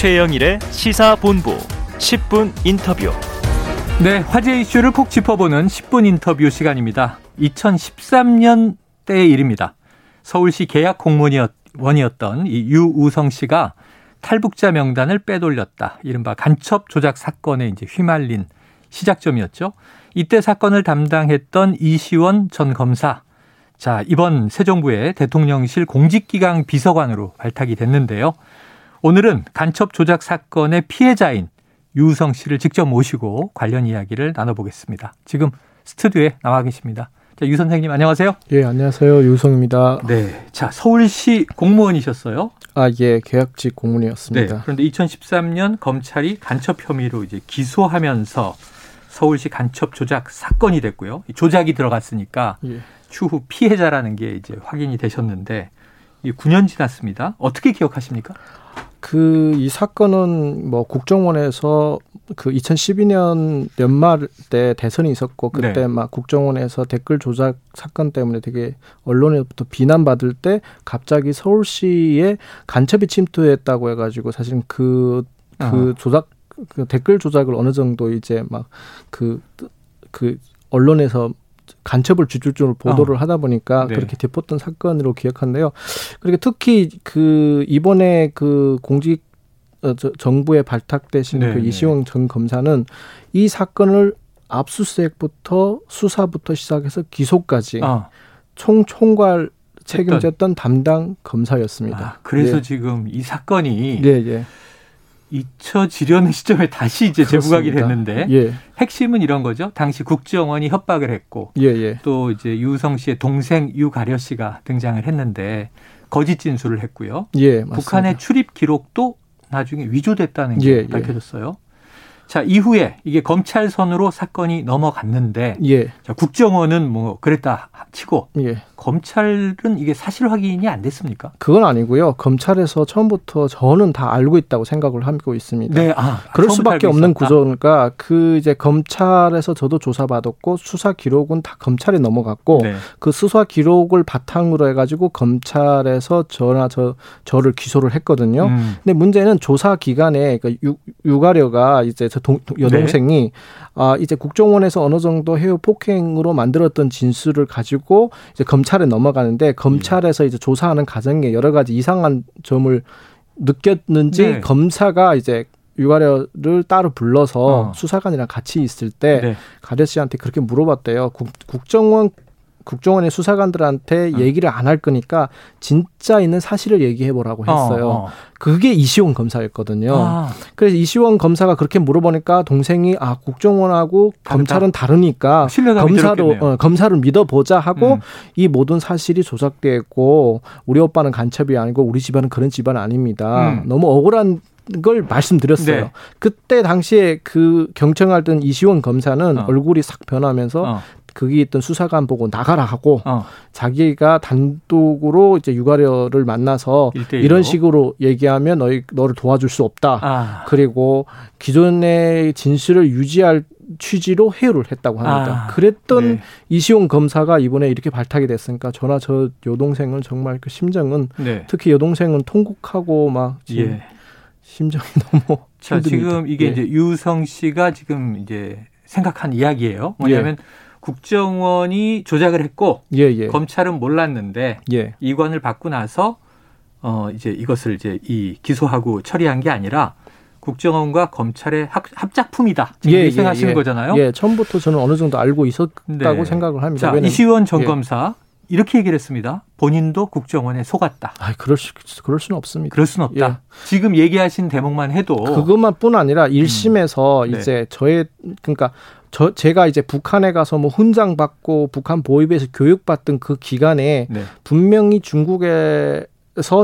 최영일의 시사본부 10분 인터뷰. 네, 화제 이슈를 콕 짚어보는 10분 인터뷰 시간입니다. 2013년 때의 일입니다. 서울시 계약 공무원이었던 이 유우성 씨가 탈북자 명단을 빼돌렸다. 이른바 간첩 조작 사건에 이제 휘말린 시작점이었죠. 이때 사건을 담당했던 이시원 전 검사. 자, 이번 새 정부의 대통령실 공직기강 비서관으로 발탁이 됐는데요. 오늘은 간첩 조작 사건의 피해자인 유성 씨를 직접 모시고 관련 이야기를 나눠보겠습니다. 지금 스튜디오에 나와 계십니다. 자, 유 선생님 안녕하세요. 예, 안녕하세요. 유성입니다. 네. 자, 서울시 공무원이셨어요? 아, 예, 계약직 공무원이었습니다. 네. 그런데 2013년 검찰이 간첩 혐의로 이제 기소하면서 서울시 간첩 조작 사건이 됐고요. 조작이 들어갔으니까 예. 추후 피해자라는 게 이제 확인이 되셨는데 이 9년 지났습니다. 어떻게 기억하십니까? 그 이 사건은 뭐 국정원에서 그 2012년 연말 때 대선이 있었고 그때 네. 막 국정원에서 댓글 조작 사건 때문에 되게 언론에부터 비난받을 때 갑자기 서울시에 간첩이 침투했다고 해가지고 사실 그그 그 조작 그 댓글 조작을 어느 정도 이제 막 그그 그 언론에서 간첩을 주줄줄 보도를 어. 하다 보니까 네. 그렇게 짚었던 사건으로 기억하는데요. 그리고 특히 그 이번에 그 공직 어, 저, 정부에 발탁되신 네, 그 네. 이시영 전 검사는 이 사건을 압수수색부터 수사부터 시작해서 기소까지 어. 총 총괄 책임졌던 담당 검사였습니다. 아, 그래서 예. 지금 이 사건이 예, 예. 잊혀지려는 시점에 다시 이제 재부각이 됐는데 예. 핵심은 이런 거죠. 당시 국정원이 협박을 했고 예, 예. 또 이제 유성 씨의 동생 유가려 씨가 등장을 했는데 거짓 진술을 했고요. 예, 북한의 출입 기록도 나중에 위조됐다는 게 예, 예. 밝혀졌어요. 자, 이후에 이게 검찰 선으로 사건이 넘어갔는데 예. 자, 국정원은 뭐 그랬다 치고 예. 검찰은 이게 사실 확인이 안 됐습니까? 그건 아니고요. 검찰에서 처음부터 저는 다 알고 있다고 생각을 하고 있습니다. 네, 아, 그럴 수밖에 없는 구조니까 그 이제 검찰에서 저도 조사받았고 수사 기록은 다 검찰에 넘어갔고 네. 그 수사 기록을 바탕으로 해가지고 검찰에서 저나 저 저를 기소를 했거든요. 음. 근데 문제는 조사 기간에 그 유, 유가려가 이제 저 동, 여동생이 네. 아 이제 국정원에서 어느 정도 해외 폭행으로 만들었던 진술을 가지고 이제 검찰 에 넘어가는데 검찰에서 이제 조사하는 과정에 여러 가지 이상한 점을 느꼈는지 네. 검사가 이제 유가려를 따로 불러서 어. 수사관이랑 같이 있을 때 네. 가려 씨한테 그렇게 물어봤대요. 국, 국정원 국정원의 수사관들한테 어. 얘기를 안 할 거니까 진짜 있는 사실을 얘기해 보라고 했어요. 어, 어. 그게 이시원 검사였거든요. 아. 그래서 이시원 검사가 그렇게 물어보니까 동생이 아 국정원하고 다르다. 검찰은 다르니까 검사로 어, 검사를 믿어보자 하고 음. 이 모든 사실이 조작됐고 우리 오빠는 간첩이 아니고 우리 집안은 그런 집안 아닙니다. 음. 너무 억울한 걸 말씀드렸어요. 네. 그때 당시에 그 경청하던 이시원 검사는 어. 얼굴이 싹 변하면서 어. 거기 있던 수사관 보고 나가라 하고 어. 자기가 단독으로 이제 유가려를 만나서 1대1로. 이런 식으로 얘기하면 너희 너를 도와줄 수 없다. 아. 그리고 기존의 진실을 유지할 취지로 회유를 했다고 합니다. 아, 그랬던 네. 이시용 검사가 이번에 이렇게 발탁이 됐으니까 저나 저 여동생은 정말 그 심정은 네. 특히 여동생은 통곡하고 막 예. 심정이 너무 자, 힘듭니다. 지금 이게 예. 이제 유성 씨가 지금 이제 생각한 이야기예요. 뭐냐면 예. 국정원이 조작을 했고 예, 예. 검찰은 몰랐는데 예. 이관을 받고 나서 어 이제 이것을 이제 이 기소하고 처리한 게 아니라 국정원과 검찰의 합, 합작품이다. 지금 예, 예 생각하시는 예, 거잖아요. 예, 처음부터 저는 어느 정도 알고 있었다고 네. 생각을 합니다. 자, 이시원 전 예. 검사 이렇게 얘기를 했습니다. 본인도 국정원에 속았다. 아, 그럴 수, 그럴 수는 없습니다. 그럴 수는 없다. 예. 지금 얘기하신 대목만 해도 그것만뿐 아니라 1심에서 음. 네. 이제 저의 그러니까 저 제가 이제 북한에 가서 뭐 훈장 받고 북한 보위부에서 교육받던 그 기간에 네. 분명히 중국에서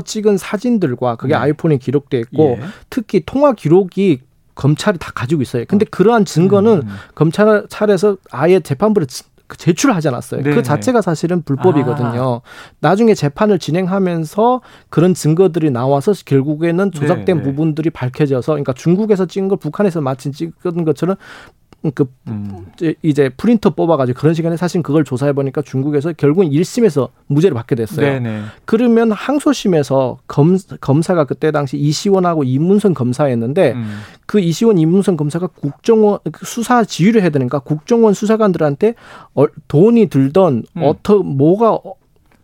찍은 사진들과 그게 네. 아이폰에 기록돼 있고 예. 특히 통화 기록이 검찰이 다 가지고 있어요. 근데 어. 그러한 증거는 음. 검찰에서 아예 재판부로 그 제출하지 않았어요. 그 네. 그 자체가 사실은 불법이거든요. 아. 나중에 재판을 진행하면서 그런 증거들이 나와서 결국에는 조작된 네. 네. 부분들이 밝혀져서 그러니까 중국에서 찍은 걸 북한에서 마침 찍은 것처럼 그 음. 이제 프린터 뽑아가지고 그런 시간에 사실 그걸 조사해 보니까 중국에서 결국은 1심에서 무죄를 받게 됐어요. 네네. 그러면 항소심에서 검, 검사가 그때 당시 이시원하고 이문선 검사였는데 음. 그 이시원 이문선 검사가 국정원 그 수사 지휘를 해야 되니까 국정원 수사관들한테 돈이 들던 음. 어터 뭐가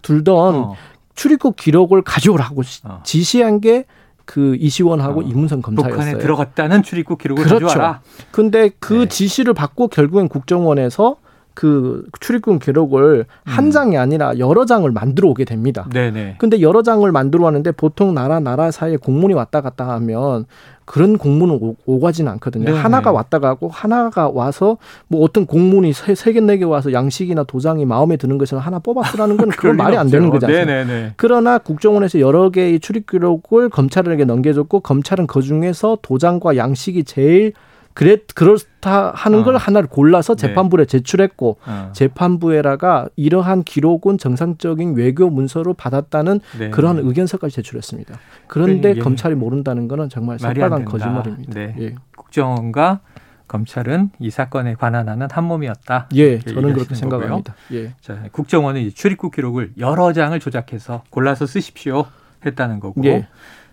들던 어. 출입국 기록을 가져오라고 어. 지시한 게 그 이시원하고 어. 이문선 검사였어요. 북한에 들어갔다는 출입국 기록을 그렇죠. 가져와라. 근데 그 네. 지시를 받고 결국엔 국정원에서 그 출입국 기록을 음. 한 장이 아니라 여러 장을 만들어 오게 됩니다. 네네. 근데 여러 장을 만들어 왔는데 보통 나라 나라 사이에 공문이 왔다 갔다 하면 그런 공문은 오, 가지는 않거든요. 네네. 하나가 왔다 가고 하나가 와서 뭐 어떤 공문이 세, 세 개, 네 개 와서 양식이나 도장이 마음에 드는 것을 하나 뽑아 쓰라는 건 그건 말이 안 되는 거잖아요. 그러나 국정원에서 여러 개의 출입 기록을 검찰에게 넘겨줬고 검찰은 그 중에서 도장과 양식이 제일 그래 그렇다 하는 어. 걸 하나를 골라서 네. 재판부에 제출했고 어. 재판부에라가 이러한 기록은 정상적인 외교 문서로 받았다는 네. 그런 의견서까지 제출했습니다. 그런데 예. 검찰이 모른다는 것은 정말 새빨간 거짓말입니다. 네. 예. 국정원과 검찰은 이 사건에 관한 하는 한 몸이었다. 예, 저는 그렇게 생각합니다. 예. 자, 국정원은 출입국 기록을 여러 장을 조작해서 골라서 쓰십시오 했다는 거고. 예.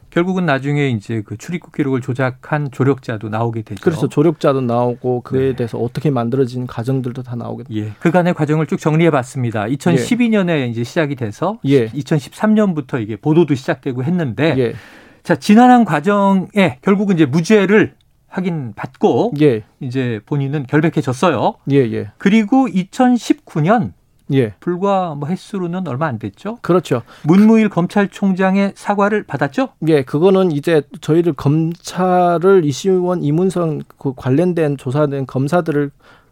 결국은 나중에 이제 그 출입국 기록을 조작한 조력자도 나오게 되죠. 그래서 조력자도 나오고 그에 네. 대해서 어떻게 만들어진 과정들도 다 나오게 됩니다. 예. 그간의 과정을 쭉 정리해 봤습니다. 2012년에 예. 이제 시작이 돼서 예. 2013년부터 이게 보도도 시작되고 했는데 예. 자, 지난한 과정에 결국은 이제 무죄를 확인 받고 예. 이제 본인은 결백해졌어요. 예, 예. 그리고 2019년 예. 불과 뭐 횟수로는 얼마 안 됐죠. 그렇죠. 문무일 검찰총장의 사과를 받았죠. 예, 그거는 이제 저희를 검찰을 이시원 이문성 그 관련된 조사된 검사들을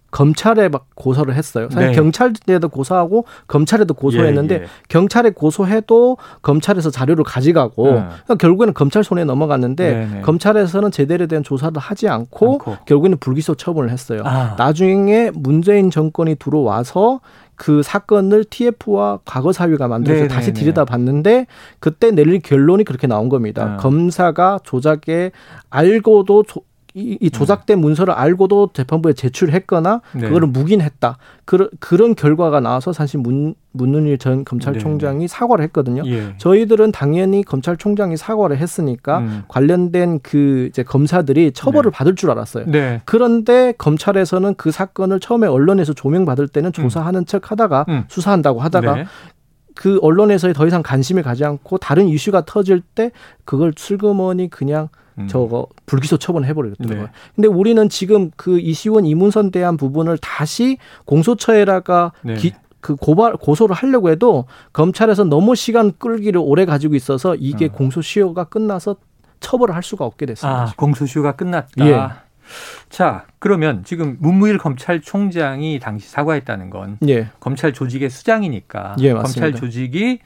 검찰에 막 고소를 했어요. 사실 네. 경찰에도 고소하고 검찰에도 고소했는데 예, 예. 경찰에 고소해도 검찰에서 자료를 가져가고 네. 그러니까 결국에는 검찰 손에 넘어갔는데 네, 네. 검찰에서는 제대로 된 조사를 하지 않고, 않고. 결국에는 불기소 처분을 했어요. 아. 나중에 문재인 정권이 들어와서 그 사건을 TF와 과거 사위가 만들어서 네네네. 다시 들여다봤는데 그때 내릴 결론이 그렇게 나온 겁니다. 아. 검사가 조작에 알고도 조, 이, 이 조작된 문서를 알고도 재판부에 제출했거나 네. 그거를 묵인했다. 그런 그런 결과가 나와서 사실 문 문은일 전 검찰총장이 네. 사과를 했거든요. 예. 저희들은 당연히 검찰총장이 사과를 했으니까 음. 관련된 그 이제 검사들이 처벌을 네. 받을 줄 알았어요. 네. 그런데 검찰에서는 그 사건을 처음에 언론에서 조명받을 때는 음. 조사하는 음. 척 하다가 음. 수사한다고 하다가 네. 그 언론에서 더 이상 관심을 가지 않고 다른 이슈가 터질 때 그걸 슬그머니 그냥 음. 저거 불기소 처분해 버리겠다는 네. 거예요. 근데 우리는 지금 그 이시원 이문선 대한 부분을 다시 공소처에다가 네. 기, 그 고발 고소를 하려고 해도 검찰에서 너무 시간 끌기를 오래 가지고 있어서 이게 어. 공소시효가 끝나서 처벌을 할 수가 없게 됐습니다. 아, 공소시효가 끝났다. 예. 자, 그러면 지금 문무일 검찰총장이 당시 사과했다는 건 예. 검찰 조직의 수장이니까 예, 검찰 조직이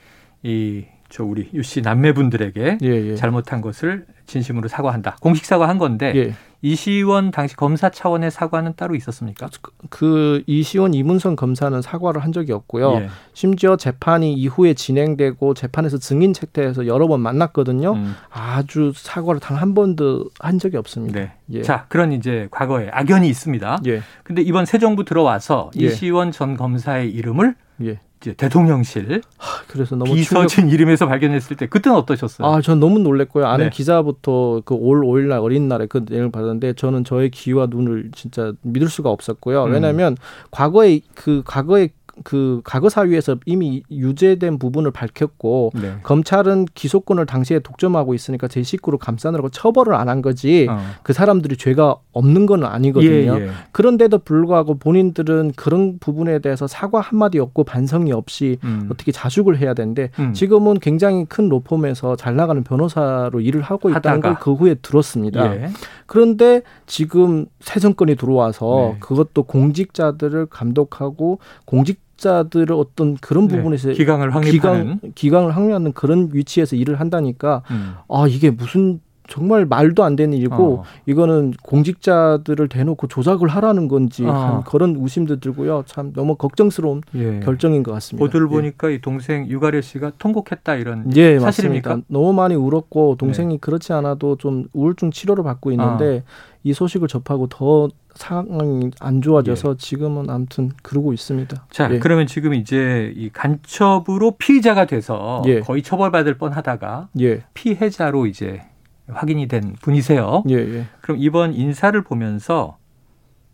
이 저 우리 유 씨 남매분들에게 예, 예. 잘못한 것을 진심으로 사과한다. 공식 사과한 건데 예. 이시원 당시 검사 차원의 사과는 따로 있었습니까? 그, 그 이시원 이문선 검사는 사과를 한 적이 없고요. 예. 심지어 재판이 이후에 진행되고 재판에서 증인 채택해서 여러 번 만났거든요. 음. 아주 사과를 단 한 번도 한 적이 없습니다. 네. 예. 자, 그런 이제 과거에 악연이 있습니다. 예. 근데 이번 새 정부 들어와서 예. 이시원 전 검사의 이름을 예. 이제 대통령실 하, 그래서 너무 비서진 충격... 이름에서 발견했을 때 그때는 어떠셨어요? 아, 전 너무 놀랬고요. 아는 네. 기자부터 그 올 5일 날 어린 날에 그 내용을 받았는데 저는 저의 귀와 눈을 진짜 믿을 수가 없었고요. 음. 왜냐하면 과거에 그 과거에 그 과거 사위에서 이미 유죄된 부분을 밝혔고 네. 검찰은 기소권을 당시에 독점하고 있으니까 제 식구로 감싸느라고 처벌을 안 한 거지 어. 그 사람들이 죄가 없는 건 아니거든요. 예, 예. 그런데도 불구하고 본인들은 그런 부분에 대해서 사과 한마디 없고 반성이 없이 음. 어떻게 자숙을 해야 되는데 음. 지금은 굉장히 큰 로펌에서 잘 나가는 변호사로 일을 하고 있다는 걸 그 후에 들었습니다. 예. 그런데 지금 새 정권이 들어와서 네. 그것도 공직자들을 감독하고 공직 자들을 어떤 그런 네. 부분에서 네, 기강을 확립하는 기강, 기강을 확립하는 그런 위치에서 일을 한다니까 음. 아 이게 무슨 정말 말도 안 되는 일이고 어. 이거는 공직자들을 대놓고 조작을 하라는 건지 어. 그런 의심도 들고요. 참 너무 걱정스러운 예. 결정인 것 같습니다. 보도를 예. 보니까 이 동생 유가려 씨가 통곡했다 이런 예, 사실입니까? 맞습니다. 너무 많이 울었고 동생이 네. 그렇지 않아도 좀 우울증 치료를 받고 있는데 어. 이 소식을 접하고 더 상황이 안 좋아져서 예. 지금은 아무튼 그러고 있습니다. 자, 예. 그러면 지금 이제 이 간첩으로 피의자가 돼서 예. 거의 처벌받을 뻔하다가 예. 피해자로 이제 확인이 된 분이세요. 예, 예. 그럼 이번 인사를 보면서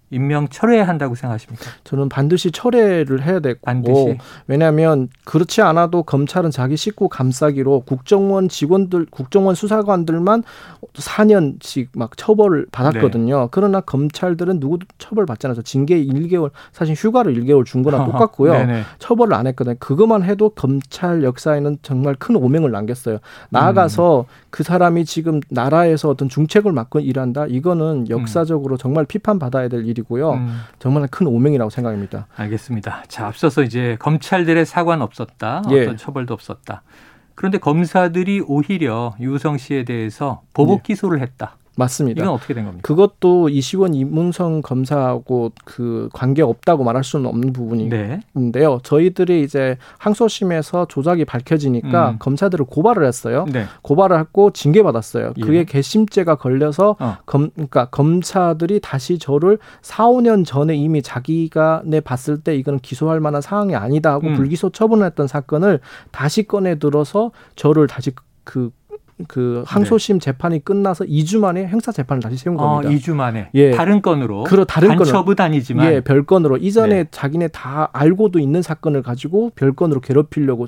임명 철회해야 한다고 생각하십니까? 저는 반드시 철회를 해야 되고 반드시. 왜냐하면 그렇지 않아도 검찰은 자기 식구 감싸기로 국정원 직원들, 국정원 수사관들만 4년씩 막 처벌을 받았거든요. 네. 그러나 검찰들은 누구도 처벌 받지 않아서 징계 1개월, 사실 휴가를 1개월 준 거나 똑같고요. 처벌을 안 했거든요. 그것만 해도 검찰 역사에는 정말 큰 오명을 남겼어요. 나아가서 음. 그 사람이 지금 나라에서 어떤 중책을 맡고 일한다. 이거는 역사적으로 정말 비판받아야 될 일. 일이고요. 음. 정말 큰 오명이라고 생각합니다. 알겠습니다. 자, 앞서서 이제 검찰들의 사과는 없었다. 예. 어떤 처벌도 없었다. 그런데 검사들이 오히려 유성 씨에 대해서 보복 예. 기소를 했다. 맞습니다. 이건 어떻게 된 겁니까? 그것도 이시원 이문성 검사하고 그 관계 없다고 말할 수는 없는 부분인데요. 네. 저희들이 이제 항소심에서 조작이 밝혀지니까 음. 검사들을 고발을 했어요. 네. 고발을 했고 징계 받았어요. 예. 그게 개심죄가 걸려서 어. 검 그러니까 검사들이 다시 저를 4, 5년 전에 이미 자기가 내 봤을 때 이거는 기소할 만한 상황이 아니다 하고 음. 불기소 처분을 했던 사건을 다시 꺼내 들어서 저를 다시 그 그 항소심 네. 재판이 끝나서 2주 만에 형사 재판을 다시 세운 아, 겁니다. 어, 2주 만에. 예. 다른 건으로. 그러 다른 간첩은 아니지만. 예, 별건으로 이전에 네. 자기네 다 알고도 있는 사건을 가지고 별건으로 괴롭히려고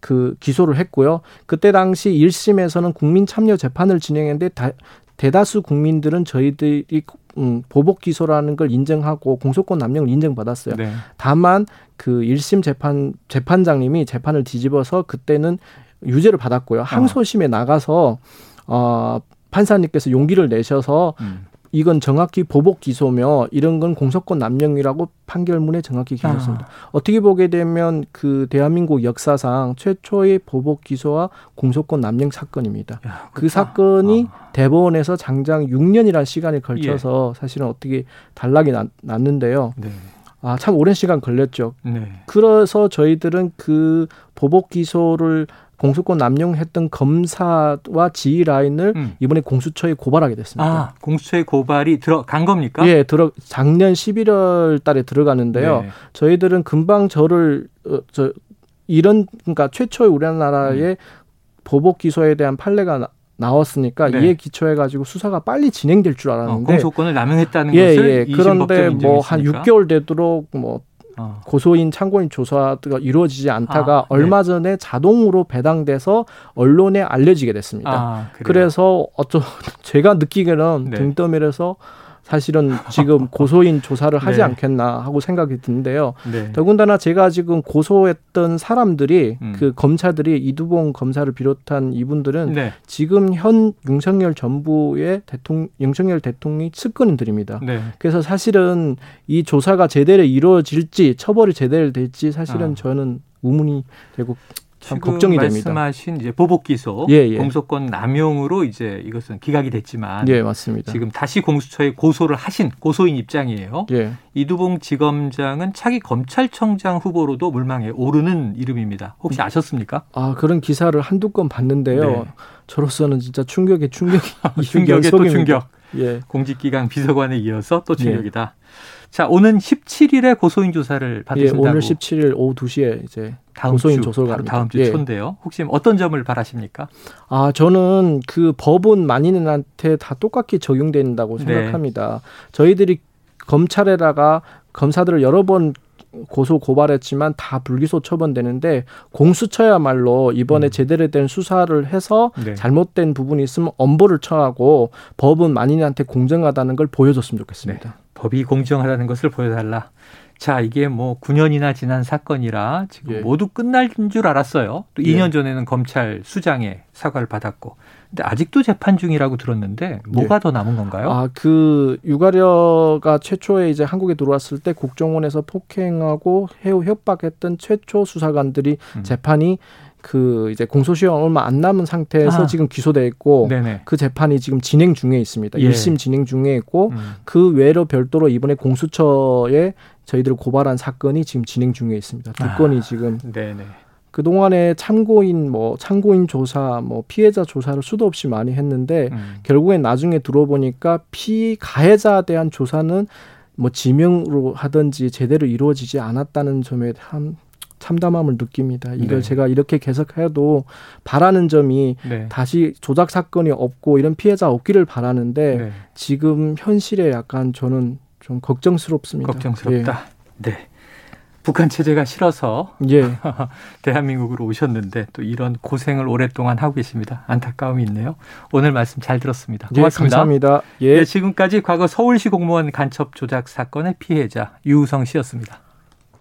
그 기소를 했고요. 그때 당시 1심에서는 국민 참여 재판을 진행했는데 다, 대다수 국민들은 저희들이 음, 보복 기소라는 걸 인정하고 공소권 남용을 인정받았어요. 네. 다만 그 1심 재판 재판장님이 재판을 뒤집어서 그때는 유죄를 받았고요. 어. 항소심에 나가서 어 판사님께서 용기를 내셔서 음. 이건 정확히 보복 기소며 이런 건 공소권 남용이라고 판결문에 정확히 기소했습니다. 아. 어떻게 보게 되면 그 대한민국 역사상 최초의 보복 기소와 공소권 남용 사건입니다. 야, 그 사건이 아. 대법원에서 장장 6년이라는 시간에 걸쳐서 예. 사실은 어떻게 단락이 났, 는데요 네. 아, 참 오랜 시간 걸렸죠. 네. 그래서 저희들은 그 보복 기소를 공소권 남용했던 검사와 지휘 라인을 음. 이번에 공수처에 고발하게 됐습니다. 아, 공수처에 고발이 들어간 겁니까? 예, 들어 작년 11월 달에 들어가는데요. 네. 저희들은 금방 저를 어, 저 이런 그러니까 최초의 우리나라의 음. 보복 기소에 대한 판례가 나, 나왔으니까 네. 이에 기초해 가지고 수사가 빨리 진행될 줄 알았는데 어, 공소권을 남용했다는 예, 것을 예. 그런데 뭐 한 6개월 되도록 뭐 어. 고소인 참고인 조사가 이루어지지 않다가 아, 네. 얼마 전에 자동으로 배당돼서 언론에 알려지게 됐습니다. 아, 그래서 어쩌 제가 느끼기에는 네. 등떠밀에서 사실은 지금 고소인 조사를 하지 네. 않겠나 하고 생각이 드는데요. 네. 더군다나 제가 지금 고소했던 사람들이 음. 그 검사들이 이두봉 검사를 비롯한 이분들은 네. 지금 현 윤석열 정부의 대통령 윤석열 대통령이 측근들입니다. 네. 그래서 사실은 이 조사가 제대로 이루어질지 처벌이 제대로 될지 사실은 아. 저는 의문이 되고 참 걱정이 됩니다. 말씀하신 이제 보복 기소, 예, 예. 공소권 남용으로 이제 이것은 기각이 됐지만, 예, 맞습니다. 지금 다시 공수처에 고소를 하신 고소인 입장이에요. 예. 이두봉 지검장은 차기 검찰청장 후보로도 물망에 오르는 이름입니다. 혹시 아셨습니까? 아 그런 기사를 한두 건 봤는데요. 네. 저로서는 진짜 충격에 충격이 충격에 또 충격. 예. 공직기강 비서관에 이어서 또 충격이다. 예. 자, 오는 17일에 고소인 조사를 받으신다고. 예, 오늘 17일 오후 2시에 이제 다음 고소인 조사를 바로 다음 주 예. 초인데요. 혹시 어떤 점을 바라십니까? 아, 저는 그 법은 만인한테 다 똑같이 적용된다고 네. 생각합니다. 네. 저희들이 검찰에다가 검사들을 여러 번 고소 고발했지만 다 불기소 처분되는데 공수처야말로 이번에 음. 제대로 된 수사를 해서 네. 잘못된 부분이 있으면 엄벌을 처하고 법은 만인한테 공정하다는 걸 보여줬으면 좋겠습니다. 네. 법이 공정하다는 것을 보여달라. 자, 이게 뭐 9년이나 지난 사건이라 지금 예. 모두 끝날 줄 알았어요. 또 2년 예. 전에는 검찰 수장의 사과를 받았고. 근데 아직도 재판 중이라고 들었는데 뭐가 예. 더 남은 건가요? 아, 그 유가려가 최초에 이제 한국에 들어왔을 때 국정원에서 폭행하고 해우 협박했던 최초 수사관들이 음. 재판이 그 이제 공소시효 얼마 안 남은 상태에서 아. 지금 기소돼 있고 네네. 그 재판이 지금 진행 중에 있습니다. 예. 1심 진행 중에 있고 음. 그 외로 별도로 이번에 공수처에 저희들 고발한 사건이 지금 진행 중에 있습니다. 두 아. 건이 지금 네네. 그동안에 참고인 뭐 참고인 조사 뭐 피해자 조사를 수도 없이 많이 했는데 음. 결국엔 나중에 들어보니까 피가해자에 대한 조사는 뭐 지명으로 하든지 제대로 이루어지지 않았다는 점에 한 참담함을 느낍니다. 이걸 네. 제가 이렇게 계속해도 바라는 점이 네. 다시 조작 사건이 없고 이런 피해자 없기를 바라는데 네. 지금 현실에 약간 저는 좀 걱정스럽습니다. 걱정스럽다. 예. 네. 북한 체제가 싫어서 예. 대한민국으로 오셨는데 또 이런 고생을 오랫동안 하고 계십니다. 안타까움이 있네요. 오늘 말씀 잘 들었습니다. 예, 고맙습니다. 예, 감사합니다. 예. 네, 지금까지 과거 서울시 공무원 간첩 조작 사건의 피해자 유우성 씨였습니다.